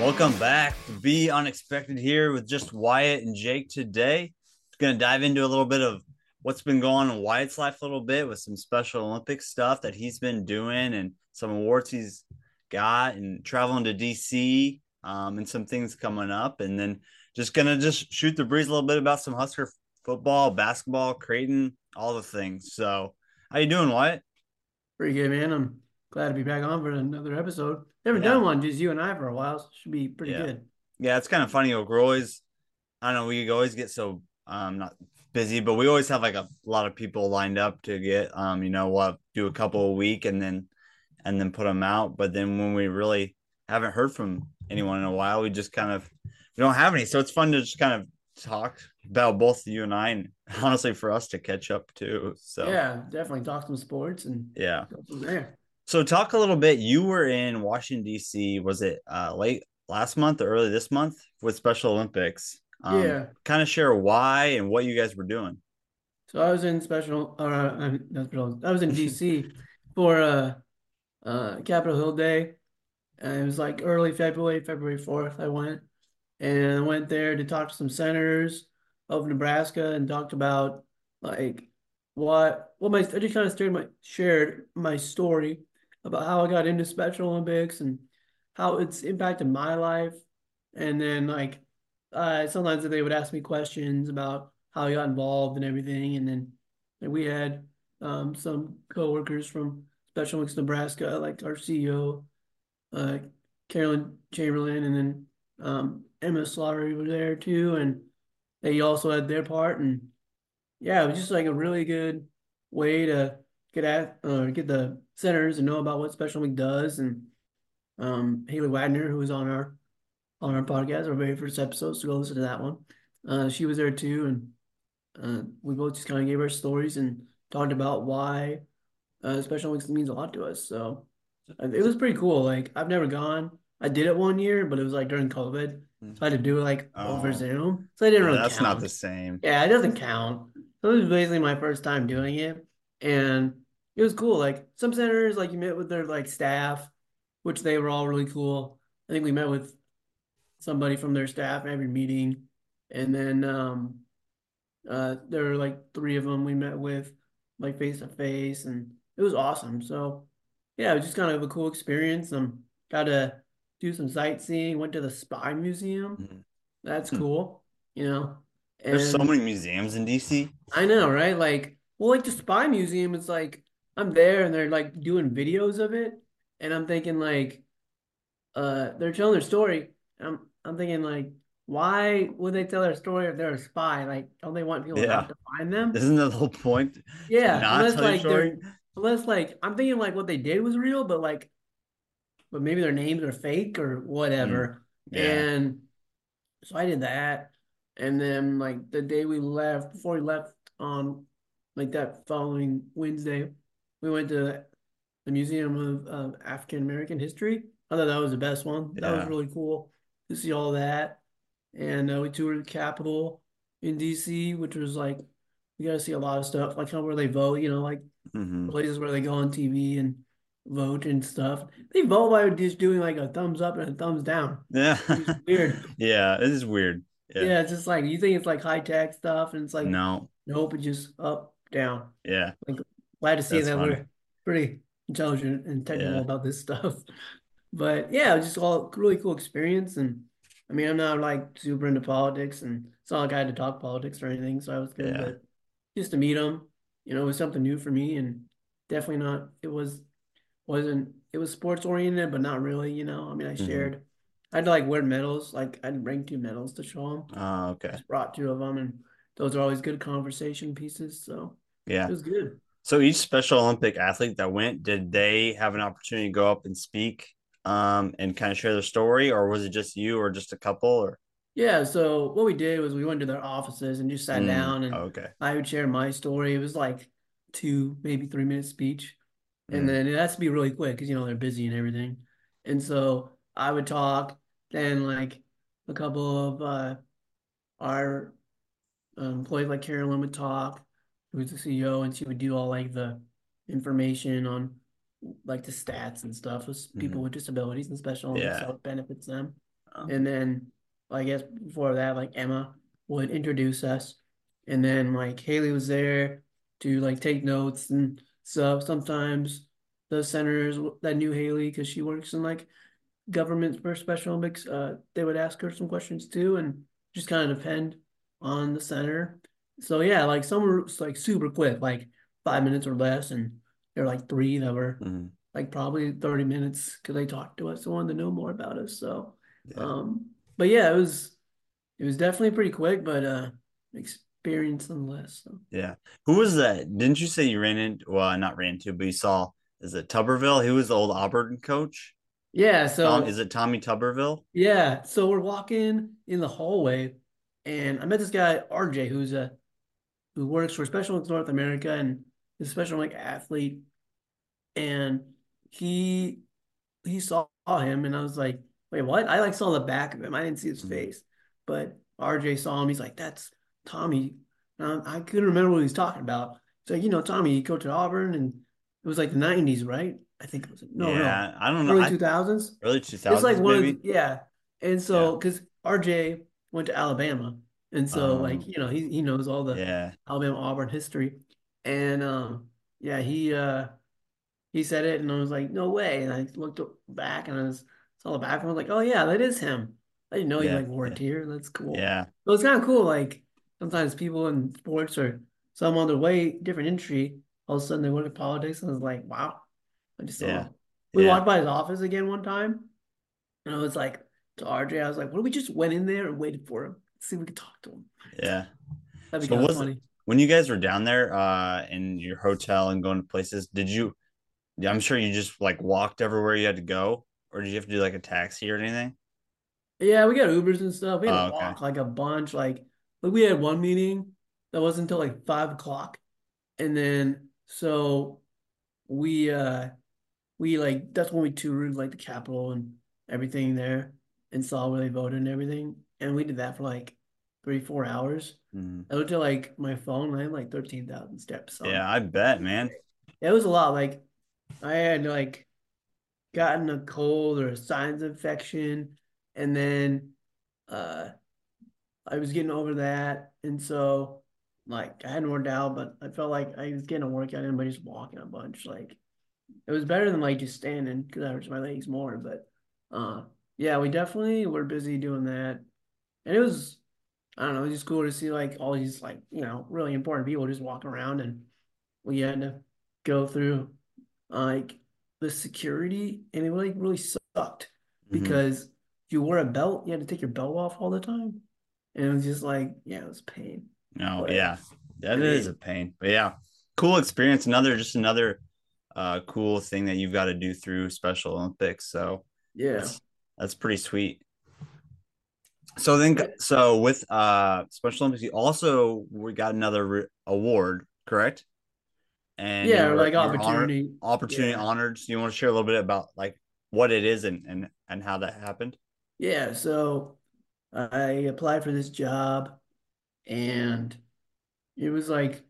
Welcome back to Be Unexpected here with just Wyatt and Jake today. Going to dive into a little bit of what's been going on in Wyatt's life a little bit with some Special Olympic stuff that he's been doing and some awards he's got and traveling to DC um, and some things coming up. And then just going to just shoot the breeze a little bit about some Husker football, basketball, Creighton, all the things. So how you doing, Wyatt? Pretty good, man. I'm glad to be back on for another episode. Never yeah. done one, just you and I for a while. So should be pretty yeah. good. Yeah, it's kind of funny. We're always, I don't know, we always get so um not busy, but we always have like a lot of people lined up to get um, you know, we'll do a couple a week and then and then put them out. But then when we really haven't heard from anyone in a while, we just kind of we don't have any. So it's fun to just kind of talk about both you and I, and honestly for us to catch up too. So yeah, definitely talk some sports and yeah. from there. So talk a little bit. You were in Washington D.C. Was it uh, late last month or early this month with Special Olympics? Um, yeah. Kind of share why and what you guys were doing. So I was in special, uh, I was in DC for uh, uh, Capitol Hill Day. And it was like early February, February 4th, I went. And I went there to talk to some senators of Nebraska and talked about like what, what my, I just kind of shared my, shared my story about how I got into Special Olympics and how it's impacted my life. And then like uh, sometimes they would ask me questions about how I got involved and everything. And then we had um, some coworkers from Special Olympics Nebraska, like our CEO, uh, Carolyn Chamberlain, and then um, Emma Slattery were there too, and they also had their part. And yeah, it was just like a really good way to get at uh, get the centers and know about what Special Week does. And um, Haley Wagner, who was on our on our podcast, our very first episode, so go listen to that one. Uh, she was there too, and uh, we both just kind of gave our stories and talked about why uh, Special Olympics means a lot to us. So it was pretty cool. Like I've never gone. I did it one year, but it was like during COVID, so I had to do it like oh. over Zoom. So I didn't really. That's count. not the same. Yeah, it doesn't count. So it was basically my first time doing it, and it was cool. Like some senators, like you met with their like staff, which they were all really cool. I think we met with somebody from their staff every meeting, and then um, uh, there were like three of them we met with, like face to face, and it was awesome. So yeah, it was just kind of a cool experience. Um, got to do some sightseeing. Went to the Spy Museum. Mm-hmm. That's hmm. cool. You know, and there's so many museums in DC. I know, right? Like, well, like the Spy Museum, it's like I'm there and they're like doing videos of it, and I'm thinking like, uh, they're telling their story. I'm I'm thinking like, why would they tell their story if they're a spy? Like, don't they want people yeah. to find them? Isn't that the whole point? Yeah, unless like they're unless like I'm thinking like what they did was real, but like, but maybe their names are fake or whatever. Mm. Yeah. And so I did that, and then like the day we left, before we left on like that following Wednesday, we went to the Museum of African American History. I thought that was the best one. That was really cool to see all that. And uh, we toured the Capitol in DC, which was like we got to see a lot of stuff, like how where they vote, you know, like mm-hmm. places where they go on TV and vote and stuff. They vote by just doing like a thumbs up and a thumbs down. Yeah, it's weird. yeah, it is weird. Yeah. yeah, it's just like you think it's like high tech stuff, and it's like no, nope, it's just up down. Yeah, like glad to see That's that funny. we're pretty intelligent and technical yeah. about this stuff. But yeah, it was just all really cool experience. And I mean, I'm not like super into politics, and it's not like I had to talk politics or anything, so I was good. Yeah. But just to meet them, you know, it was something new for me, and definitely not. It was wasn't it was sports oriented, but not really. You know, I mean, I mm-hmm. shared. I had to like wear medals. Like I would bring two medals to show them. Oh, okay. Just brought two of them, and those are always good conversation pieces. So yeah, it was good. So each Special Olympic athlete that went, did they have an opportunity to go up and speak um, and kind of share their story, or was it just you or just a couple? Or yeah, so what we did was we went to their offices and just sat mm, down, and okay. I would share my story. It was like two, maybe three minute speech, and mm. then it has to be really quick because you know they're busy and everything. And so I would talk, then like a couple of uh, our um, employees, like Carolyn, would talk, who's the CEO, and she would do all like the information on like the stats and stuff with people mm-hmm. with disabilities and special yeah. so it benefits them. Oh. And then I guess before that, like Emma would introduce us. And then like Haley was there to like take notes and stuff. Sometimes the senators that knew Haley because she works in like government for Special Olympics, uh, they would ask her some questions too, and just kind of depend on the center. So yeah, like some were like super quick, like five minutes or less, and there were like three that were hmm like probably 30 minutes because they talked to us and wanted to know more about us. So Yeah. um but yeah, it was it was definitely pretty quick, but uh experience nonetheless. So Yeah. Who was that? Didn't you say you ran into, well, not ran into, but you saw, is it Tuberville? He was the old Auburn coach. yeah, so Tom, is it Tommy Tuberville? yeah, so we're walking in the hallway and I met this guy RJ who's a who works for Special Olympics North America and is a Special Olympic athlete and he he saw him and I was like, wait, what? I like saw the back of him. I didn't see his Mhm. face, but RJ saw him. He's like, that's Tommy. And I couldn't remember what he was talking about. So you know, Tommy, he coached at Auburn, and it was like the '90s, right? I think it was no, yeah. I don't know. early I, 2000s. early 2000s. It's 2000s, like one maybe. of yeah. And so because RJ went to Alabama, and so Um, like you know he he knows all the yeah. Alabama Auburn history, and um yeah he uh he said it, and I was like, no way. And I looked back and I was saw the back, and I was like, oh yeah, that is him. I didn't know he Yeah. like worked here. That's cool. Yeah. So it's kind of cool. Like sometimes people in sports or some other way, different industry, all of a sudden they went to politics, and I was like, wow. I just saw. Yeah. We Yeah. walked by his office again one time, and I was like to RJ, I was like, what if we just went in there and waited for him, see if we could talk to him? Yeah. That'd be So kind of was funny. When you guys were down there uh in your hotel and going to places, did you I'm sure you just like walked everywhere you had to go, or did you have to do like a taxi or anything? Yeah, we got Ubers and stuff. We had Oh, to okay. like a bunch. Like, like we had one meeting that wasn't until like five o'clock, and then so we uh we like that's when we toured like the Capitol and everything there and saw where they voted and everything, and we did that for like three four hours. Mhm. I looked at like my phone, I had like thirteen thousand steps. on Yeah, I bet, man. it was a lot. Like I had like gotten a cold or a sinus infection, and then uh I was getting over that, and so like I hadn't worked out, but I felt like I was getting a workout in by just walking a bunch. Like it was better than like just standing because I hurts my legs more. But uh yeah, we definitely were busy doing that, and it was I don't know, it was just cool to see like all these like you know really important people just walk around, and we had to go through like the security, and it like really sucked Mhm. because if you wore a belt, you had to take your belt off all the time. And it was just like, yeah, it was pain. No, But- yeah, that I is mean- a pain. But yeah, cool experience. Another, just another uh cool thing that you've got to do through Special Olympics. So Yeah. that's that's pretty sweet. So then, so with uh Special Olympics, you also we got another re- award, correct? And yeah, you or were- like were honored- opportunity. opportunity Yeah. honored. So you want to share a little bit about like what it is and and and how that happened? Yeah, so I applied for this job and it was like,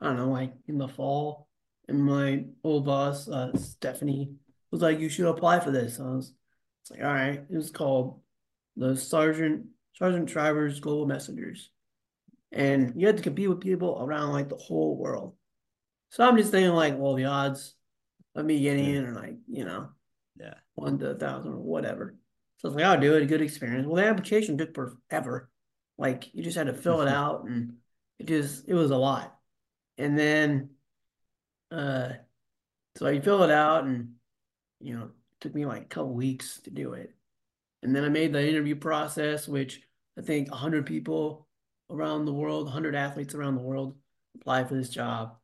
I don't know, like in the fall. And my old boss, uh, Stephanie, was like, you should apply for this. I was it's like, all right. It was called the Sargent Sargent Travers Global Messengers. And you had to compete with people around like the whole world. So I'm just thinking like, well, the odds of me getting in are like, you know, Yeah. one to a thousand or whatever. So I was like, I'll do it. A good experience. Well, the application took forever. Like you just had to fill it out, and it just it was a lot. And then, uh, so I fill it out, and you know, it took me like a couple weeks to do it. And then I made the interview process, which I think hundred people around the world, hundred athletes around the world applied for this job,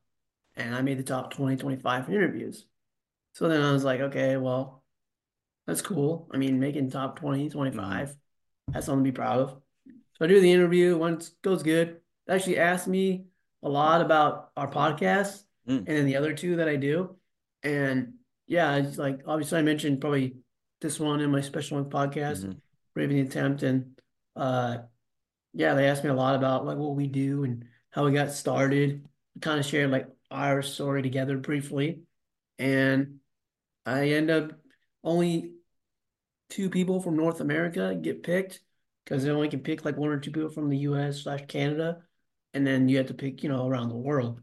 and I made the top 20, 25 for interviews. So then I was like, okay, well, that's cool. I mean, making top 20, 25, that's something to be proud of. So I do the interview, once goes good. They actually asked me a lot about our podcast Mm. and then the other two that I do. And yeah, it's like obviously I mentioned probably this one in my special Olympics podcast, Mhm. Brave in the Attempt. And uh yeah, they asked me a lot about like what we do and how we got started. We kind of shared like our story together briefly. And I end up only two people from North America get picked because they only can pick like one or two people from the U.S. slash Canada, and then you have to pick you know around the world.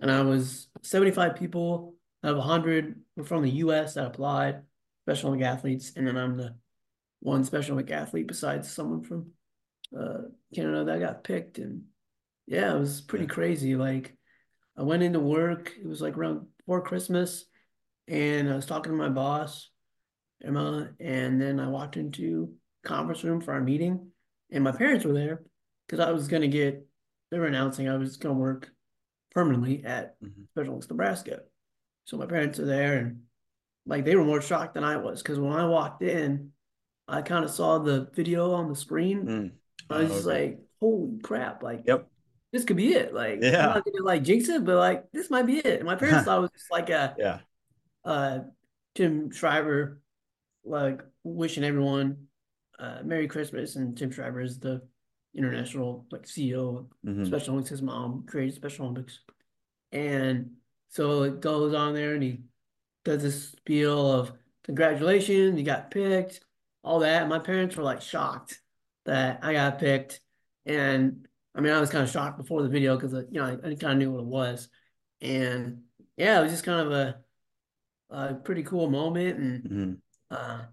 And I was 75 people out of 100 were from the U.S. that applied, Special Olympic athletes, and then I'm the one Special Olympic athlete besides someone from uh, Canada that got picked, and yeah, it was pretty Yeah. crazy. Like I went into work, it was like around before Christmas, and I was talking to my boss, Emma, and then I walked into conference room for our meeting, and my parents were there because I was gonna get. They were announcing I was gonna work permanently at Mhm. Special Olympics Nebraska. So my parents are there, and like they were more shocked than I was because when I walked in, I kind of saw the video on the screen. Mm. I was Oh, just like, "Holy crap!" Like Yep. this could be it. Like I'm Yeah. not gonna like jinx it, but like this might be it. And my parents thought it was just like a Yeah. uh Tim Shriver like wishing everyone uh Merry Christmas and Tim Shriver is the international like CEO of Mhm. Special Olympics. His mom created Special Olympics. And so it goes on there and he does this spiel of congratulations, you got picked, all that. My parents were like shocked that I got picked. And I mean, I was kind of shocked before the video because, you know, I, I kind of knew what it was. And yeah, it was just kind of a, a pretty cool moment. And Mhm. uh,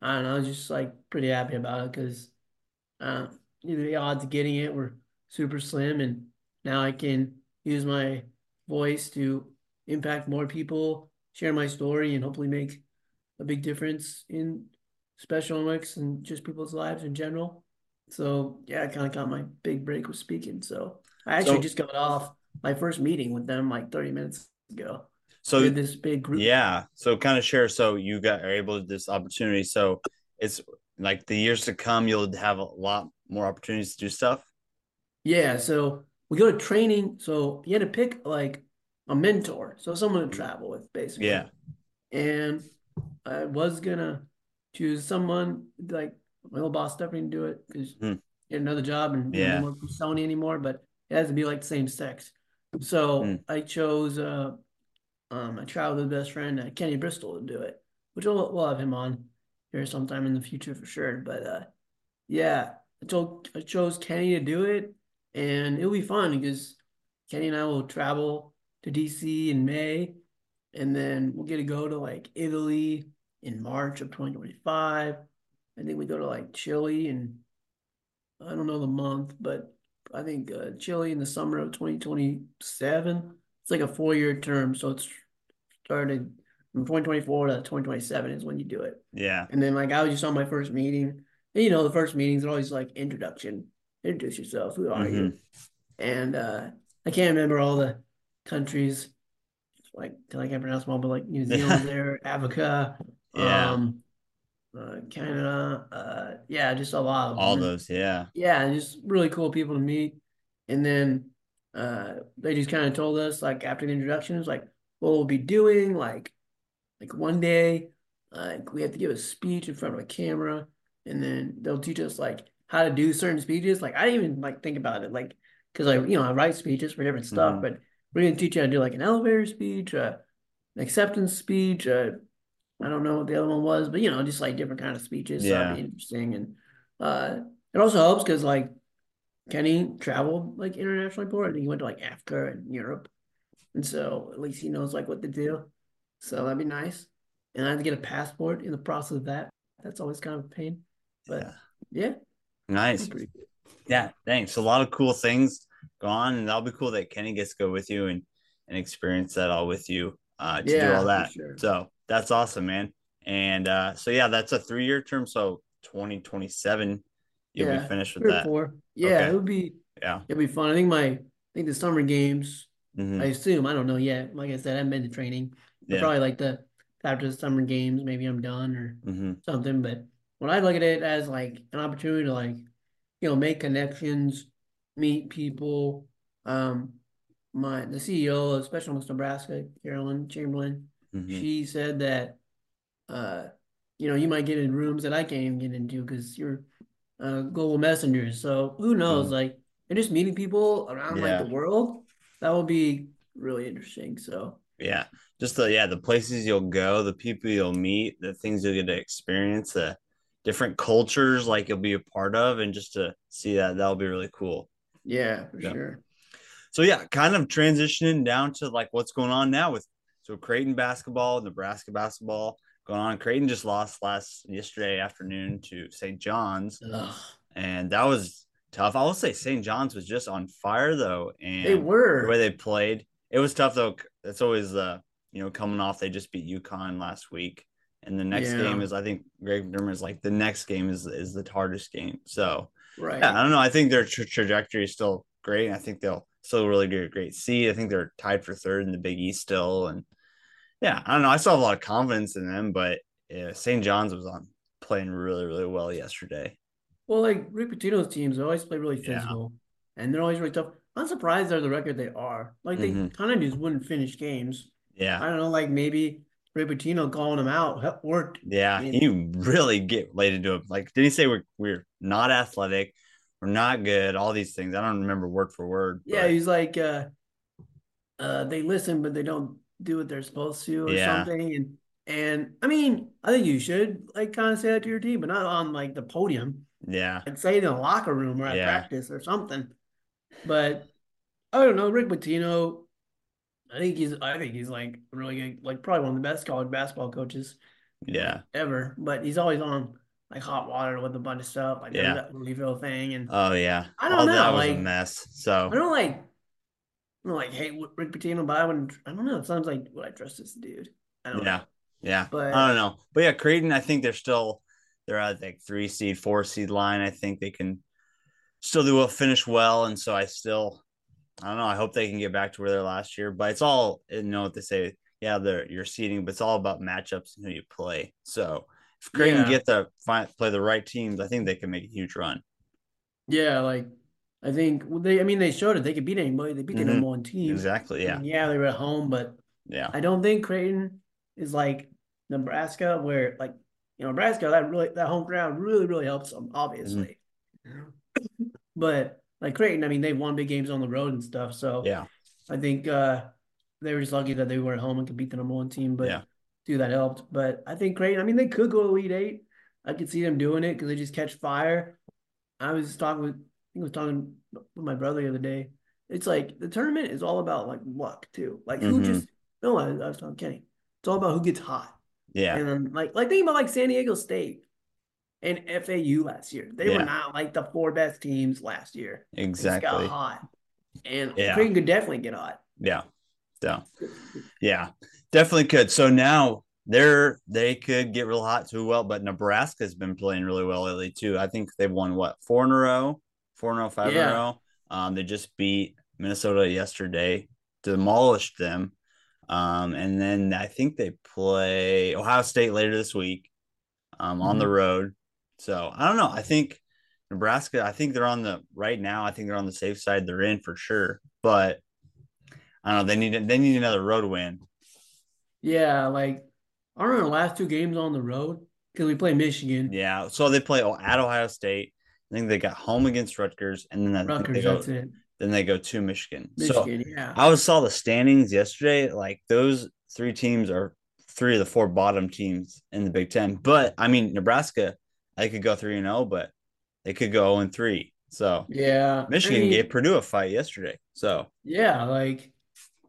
I don't know, I was just like pretty happy about it because uh, you know, the odds of getting it were super slim. And now I can use my voice to impact more people, share my story, and hopefully make a big difference in Special Olympics and just people's lives in general. So yeah, I kind of got my big break with speaking. So I actually So- just got off my first meeting with them like 30 minutes ago. So this big group. Yeah. So kind of share. So you got are able to this opportunity. So it's like the years to come, you'll have a lot more opportunities to do stuff. Yeah, so we go to training. So you had to pick like a mentor, so someone to travel with, basically. Yeah. And I was gonna choose someone like my old boss definitely do it because he had another job and Yeah. didn't work for Sony anymore, but it has to be like the same sex. So Hmm. I chose uh um my childhood best friend uh, Kenny Bristol to do it, which we'll, we'll have him on here sometime in the future for sure. But uh yeah, I told I chose Kenny to do it, and it'll be fun because Kenny and I will travel to DC in May, and then we'll get to go to like Italy in March of 2025. I think we go to like Chile and I don't know the month, but I think uh, Chile in the summer of 2027. It's like a four-year term, so it's started from 2024 to 2027 is when you do it. Yeah. And then like I was just on my first meeting. And, you know, the first meetings are always like introduction. Introduce yourself. Who are you? And uh I can't remember all the countries. Like I can't pronounce them all, but like New Zealand there, Africa, Yeah. um, uh, Canada, uh, yeah, just a lot of All them. those. Yeah. Yeah, just really cool people to meet. And then uh they just kind of told us like after the introductions, like what we'll be doing, like like one day, like we have to give a speech in front of a camera, and then they'll teach us like how to do certain speeches. Like I didn't even like think about it, like because I you know I write speeches for different stuff, Mhm. but we're gonna teach you how to do like an elevator speech, uh, an acceptance speech, uh, I don't know what the other one was, but you know, just like different kind of speeches. So Yeah. that'd be interesting. And uh it also helps because like Kenny traveled like internationally before. I think he went to like Africa and Europe. And so at least he knows like what to do. So that'd be nice. And I had to get a passport in the process of that. That's always kind of a pain. But Yeah. yeah, Nice. Yeah. Thanks. A lot of cool things go on, and that'll be cool that Kenny gets to go with you and and experience that all with you uh, to do all that. sure. So that's awesome, man. And uh, so yeah, that's a three year term. So 2027, you'll yeah, be finished with that. four. Yeah, Okay. it would be Yeah. it'd be fun. I think my I think the summer games, Mhm. I assume, I don't know yet. Like I said, I haven't been to training. Yeah. probably like the after the summer games, maybe I'm done or hmm something. But when I look at it as like an opportunity to like, you know, make connections, meet people. Um, my the CEO of Special Olympics Nebraska, Carolyn Chamberlain, hmm she said that, uh, you know, you might get in rooms that I can't even get into because you're uh, global messengers. So who knows? Mhm. Like, and just meeting people around like the world, that will be really interesting. So Yeah. Just the yeah, the places you'll go, the people you'll meet, the things you'll get to experience, the different cultures like you'll be a part of, and just to see that that'll be really cool. Yeah, for Yeah. sure. So yeah, kind of transitioning down to like what's going on now with so Creighton basketball, Nebraska basketball going on. Creighton just lost last yesterday afternoon to St. John's, Ugh, and that was tough. I will say St. John's was just on fire though, and they were the way they played, it was tough though. It's always uh you know coming off they just beat UConn last week, and the next Yeah. game is I think Greg McDermott is like the next game is is the hardest game. So Right. yeah, I don't know. I think their tra- trajectory is still great. I think they'll still really get a great seed. I think they're tied for third in the Big East still, and yeah, I don't know. I still have a lot of confidence in them, but yeah, St. John's was on playing really really well yesterday. Well, like Rick Pitino's teams always play really Yeah. physical, and they're always really tough. I'm surprised they're the record they are. Like they Mhm. kind of just wouldn't finish games. Yeah, I don't know, like maybe Rick Pitino calling them out worked. yeah, he really get laid into it. Like, did he say we're we're not athletic, we're not good, all these things? I don't remember word for word. Yeah, but he's like, uh, uh, they listen, but they don't do what they're supposed to, or Yeah. something. And and I mean, I think you should like kind of say that to your team, but not on like the podium. yeah, and say it in the locker room or at Yeah. practice or something. But I don't know, Rick Pitino. I think he's I think he's like really good, like probably one of the best college basketball coaches yeah, ever. But he's always on like hot water with a bunch of stuff, like Yeah. that Louisville thing. And oh yeah. I don't all know, that was a like- mess. So I don't like I don't like hate Rick Pitino, but I wouldn't I don't know. It sounds like would I trust this dude? I don't Yeah. know. Yeah, Yeah. But- I don't know, but yeah, Creighton. I think they're still they're at like three seed, four seed line. I think they can still do well, finish well, and so I still, I don't know. I hope they can get back to where they're last year. But it's all you know what they say. Yeah, they're you're seeding, but it's all about matchups and who you play. So if Creighton Yeah. get the play the right teams, I think they can make a huge run. Yeah, like I think well, they I mean they showed it. They could beat anybody. They beat the Mhm. number one team. Exactly. I Yeah. mean, yeah, they were at home, but Yeah. I don't think Creighton is like Nebraska, where like you know Nebraska that really that home ground really really helps them, obviously. But like Creighton, I mean, they've won big games on the road and stuff. So Yeah. I think uh, they were just lucky that they were at home and could beat the number one team. But Yeah. dude, that helped. But I think Creighton, I mean, they could go Elite Eight. I could see them doing it because they just catch fire. I was talking with, I think I was talking with my brother the other day. It's like the tournament is all about like luck too. Like who Mhm. just no, I, I was telling Kenny. It's all about who gets hot. Yeah. And then like like think about like San Diego State and FAU last year. They Yeah. were not like the four best teams last year. They just got hot. And Yeah. Creighton could definitely get hot. Yeah. So yeah, definitely could. So now they're they could get real hot too. Well, but Nebraska's been playing really well lately too. I think they've won what four in a row, four in a row, five in a row. Um, they just beat Minnesota yesterday, demolished them. Um, and then I think they play Ohio State later this week, um, on the road. So I don't know. I think Nebraska. I think they're on the right now. I think they're on the safe side. They're in for sure, but I don't know. They need they need another road win. Yeah, like I remember the last two games on the road because we play Michigan, Yeah. So they play at Ohio State. I think they got home against Rutgers, and then think they go, That's it. then they go to Michigan. So Michigan, yeah. I was saw the standings yesterday. Like those three teams are three of the four bottom teams in the Big Ten. But I mean, Nebraska, they could go three and zero, but they could go zero and three. So Yeah. Michigan I mean, gave Purdue a fight yesterday. So Yeah, like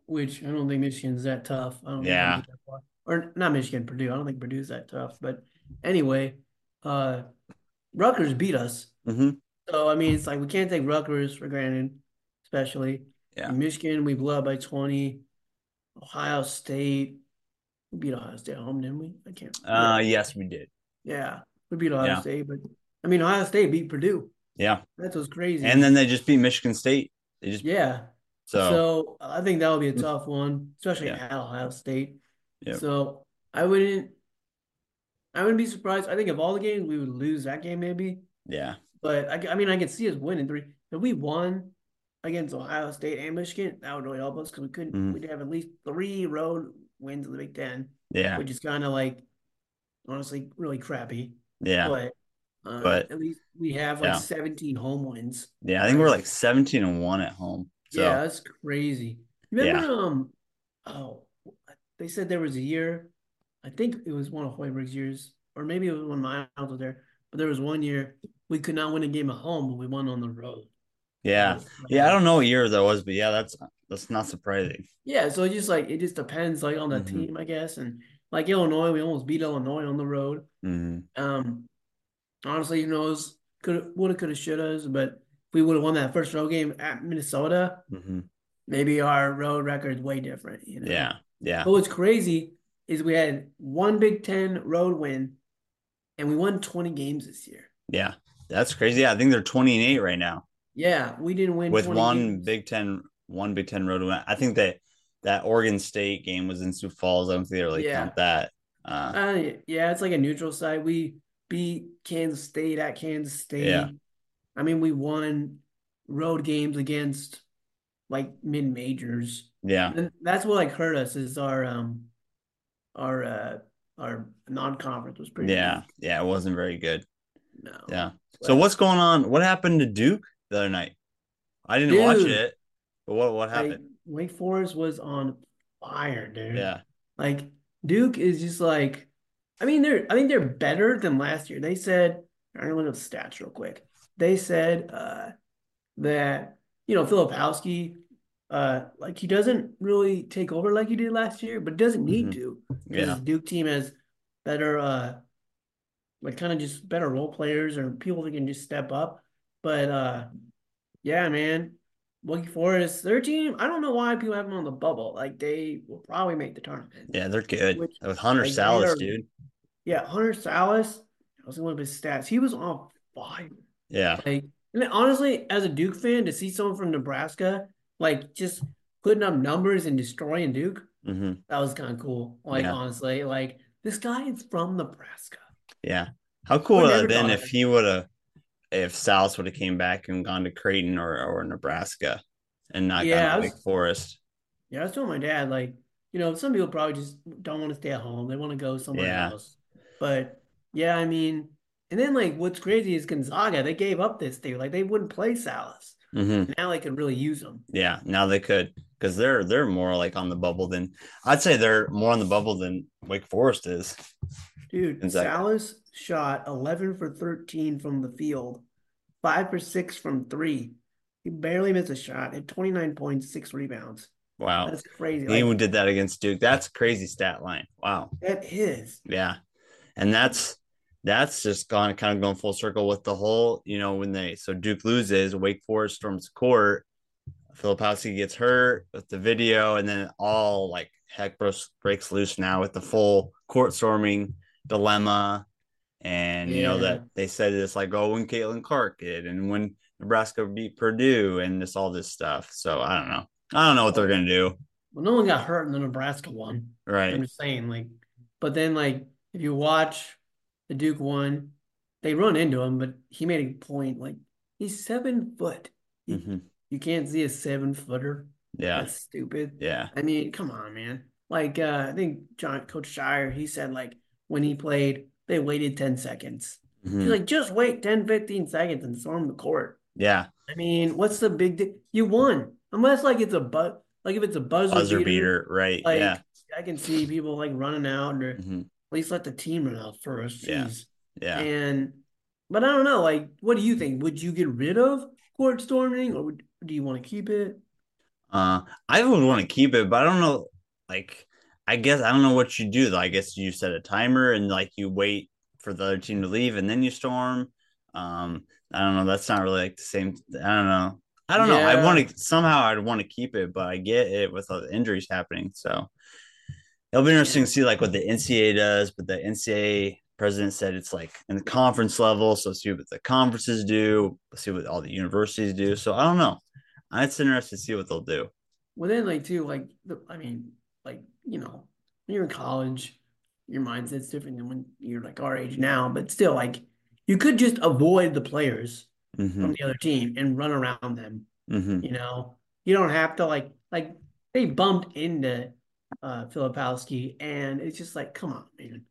which I don't think Michigan's that tough. I don't Yeah. that. Or not Michigan, Purdue. I don't think Purdue's that tough. But anyway, uh Rutgers beat us. mhm. So I mean it's like we can't take Rutgers for granted, especially. Yeah. In Michigan, we blew up by 20. Ohio State. We beat Ohio State at home, didn't we? I can't uh, yes, we did. Yeah. We beat Ohio Yeah. State, but I mean Ohio State beat Purdue. Yeah, That's what's crazy. and then they just beat Michigan State. They just yeah. so, So I think that would be a tough one, especially Yeah. at Ohio State. Yep. So I wouldn't, I wouldn't be surprised. I think of all the games, we would lose that game maybe. yeah, But I, I mean, I could see us winning three. If we won against Ohio State and Michigan, that would really help us because we couldn't. Mhm. We'd have at least three road wins in the Big Ten, yeah, which is kind of like, honestly, really crappy. Yeah, But, uh, But- at least we have like Yeah. 17 home wins. yeah. I think we're like seventeen and one at home. So Yeah, that's crazy. Remember, um, oh, they said there was a year, I think it was one of Hoiberg's years, or maybe it was when my was there, but there was one year we could not win a game at home, but we won on the road. Yeah. Yeah. I don't know what year that was, but yeah, that's that's not surprising. Yeah, so it just like it just depends like on the Mhm. team, I guess. And like Illinois, we almost beat Illinois on the road. hmm Um, honestly, who knows? Could woulda, coulda, shoulda, but if we would have won that first road game at Minnesota, hmm maybe our road record's way different. You know? Yeah. Yeah. But what's crazy is we had one Big Ten road win, and we won twenty games this year. Yeah. That's crazy. Yeah, I think they're 20 and 8 right now Yeah, we didn't win with 20 one games. Big Ten, one Big Ten road win. I think that that Oregon State game was in Sioux Falls. I don't think they really Yeah. count that. Uh, Uh, yeah, it's like a neutral site. We beat Kansas State at Kansas State. Yeah. I mean, we won road games against like mid majors. yeah. And that's what like hurt us is our um our uh our non conference was pretty Yeah. weak. Yeah. It wasn't very good. No. Yeah. So But- what's going on? What happened to Duke the other night? I didn't watch it, but what what happened? Wake Forest was on fire, dude. Yeah. Like Duke is just like, I mean, they're I think they're better than last year. They said, I'm gonna look up stats real quick. They said uh that you know Filipowski, uh, like he doesn't really take over like he did last year, but doesn't need Mhm. to Yeah. Duke team has better uh like kind of just better role players or people that can just step up. But uh yeah, man. Wake Forest, their team, I don't know why people have them on the bubble. Like they will probably make the tournament. Yeah, they're good. Which- With Hunter like, Sallas, are- dude. Yeah, Hunter Sallas, that was one of his stats. He was on fire. Yeah. Like, and honestly, as a Duke fan, to see someone from Nebraska like just putting up numbers and destroying Duke, hmm that was kind of cool. Like Yeah. honestly, like this guy is from Nebraska. Yeah. How cool Would never have been if it. he would have, if Sallas would have came back and gone to Creighton or, or Nebraska and not Yeah, gone to Wake Forest? Yeah, I was telling my dad, like, you know, some people probably just don't want to stay at home. They want to go somewhere Yeah. else. But yeah, I mean, and then like what's crazy is Gonzaga, they gave up this dude. Like they wouldn't play Sallas. hmm Now they could really use him. Yeah. Now they could because they're they're more like on the bubble than I'd say they're more on the bubble than Wake Forest is. Dude, Gonzaga. Sallas shot 11 for 13 from the field, five for six from three. He barely missed a shot, had 29 points, six rebounds. Wow. That's crazy. He Like, did that against Duke. That's crazy stat line. Wow. that is. Yeah. And that's that's just gone kind of going full circle with the whole, you know, when they so Duke loses, Wake Forest storms court, Filipowski gets hurt with the video, and then all like heck breaks, breaks loose now with the full court storming dilemma. And you know that they said it's like, oh, when Caitlin Clark did, and when Nebraska beat Purdue, and just all this stuff. So I don't know. I don't know what they're gonna do. Well, no one got hurt in the Nebraska one. Right? I'm just saying, like, but then, like, if you watch the Duke one, they run into him, but he made a point. Like, he's seven foot. You, hmm you can't see a seven footer. Yeah. That's stupid. Yeah. I mean, come on, man. Like, uh, I think John Coach Scheyer, he said, like, when he played, they waited 10 seconds. Mhm. He's like, just wait 10, 15 seconds and storm the court. Yeah. I mean, what's the big deal? You won. Unless, like, it's a but, like, if it's a buzzer, Buzzer beater, beater. Right. like, yeah. I can see people, like, running out or hmm at least let the team run out first. Yeah. Yeah. And but I don't know. Like, what do you think? Would you get rid of court storming, or would, do you want to keep it? Uh, I would want to keep it, but I don't know. Like, I guess I don't know what you do. Though. I guess you set a timer and like you wait for the other team to leave and then you storm. Um, I don't know. That's not really like the same. I don't know. I don't know. I want to somehow I'd want to keep it, but I get it with all the injuries happening. So it'll be interesting to see like what the NCAA does. But the NCAA president said it's like in the conference level, so see what the conferences do, Let's see what all the universities do. So I don't know. It's interesting to see what they'll do. Well, then, like, too, like, the, I mean, like, you know, when you're in college, your mindset's different than when you're like our age now. But still, like, you could just avoid the players hmm from the other team and run around them. hmm You know, you don't have to like like they bumped into uh Filipowski, and it's just like, come on, man.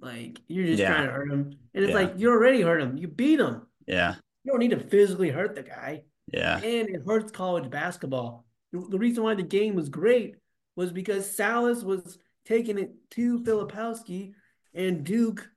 Like you're just Yeah. trying to hurt him, and it's Yeah. like you already hurt him. You beat him. Yeah. You don't need to physically hurt the guy, Yeah. and it hurts college basketball. The reason why the game was great was because Sallas was taking it to Filipowski, and Duke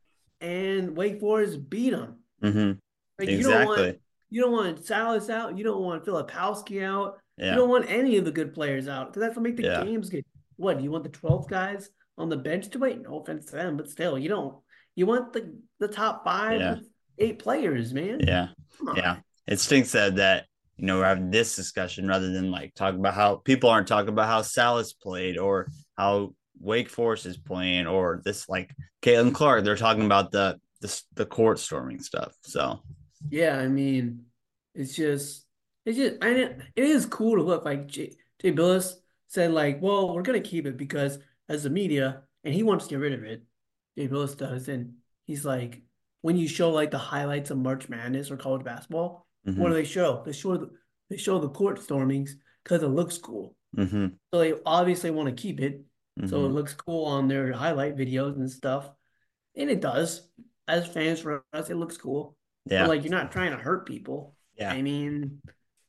and Wake Forest beat them. hmm Like you don't want you don't want Sallas out, you don't want Filipowski out, Yeah. you don't want any of the good players out because that's what make the Yeah. games good. What you want the 12 guys on the bench to wait? No offense to them, but still, you don't. You want the the top five, Yeah. eight players, man. Yeah. Yeah. It stinks that that you know we're having this discussion rather than like talking about how people aren't talking about how Sallas played or how Wake Forest is playing or this like Caitlin Clark. They're talking about the the the court storming stuff. So Yeah, I mean, it's just, it's just, I it is cool to look like Jay, Jay Bilas said, like, well, we're gonna keep it because as the media, and he wants to get rid of it. Jay Bilas does, and he's like, when you show like the highlights of March Madness or college basketball, mhm, what do they show? They show the, they show the court stormings because it looks cool. mhm, So they obviously want to keep it, so it mhm. looks cool on their highlight videos and stuff, and it does. As fans for us, it looks cool. yeah, But like you're not trying to hurt people. yeah. I mean,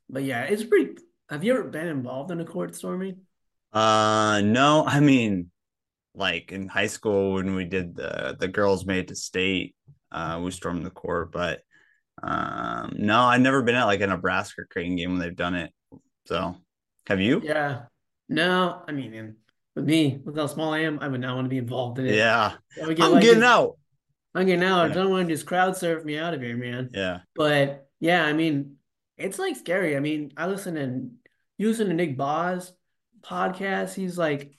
but yeah, it's pretty. Have you ever been involved in a court storming? Uh, no, I mean, like in high school when we did the the girls made to state, uh, we stormed the court, but um, no, I've never been at like a Nebraska Creighton game when they've done it. So, have you? Yeah. No, I mean, and with me, with how small I am, I would not want to be involved in it. Yeah, get I'm like getting this- out. I'm getting out. I don't want to just crowd surf me out of here, man. Yeah, But yeah, I mean, it's like scary. I mean, I listen to you listen to Nick Boz podcast. He's like,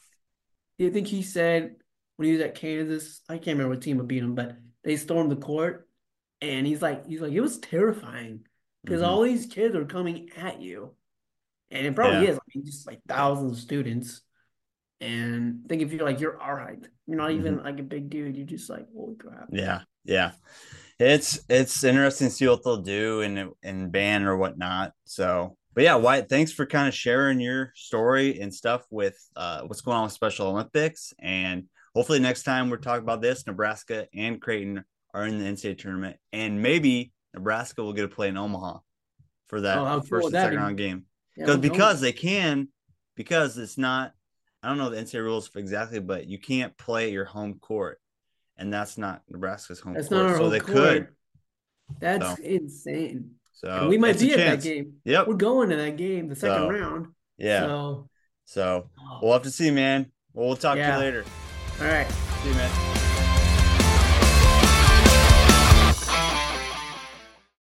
I think he said when he was at Kansas, I can't remember what team would beat him, but they stormed the court, and he's like, he's like, it was terrifying because Mhm. all these kids are coming at you, and it probably Yeah. is. I mean, just like thousands of students, and think if you're like you're all right, you're not even Mm-hmm. like a big dude. You're just like, holy crap. yeah, yeah. It's it's interesting to see what they'll do and and ban or whatnot. So, but yeah, Wyatt, thanks for kind of sharing your story and stuff with uh, what's going on with Special Olympics. And hopefully next time we're talking about this, Nebraska and Creighton are in the NCAA tournament, and maybe Nebraska will get to play in Omaha for that Oh, how cool first and second be? round game. Yeah, because because they can because it's not I don't know the NCAA rules exactly, but you can't play at your home court, and that's not Nebraska's home That's court, not our so home they court. could. That's So. insane. So And we might be at that game. Yep. We're going to that game, the second So, round. Yeah. So, So oh, we'll have to see, man. Well, we'll talk to you later. all right. See you, man.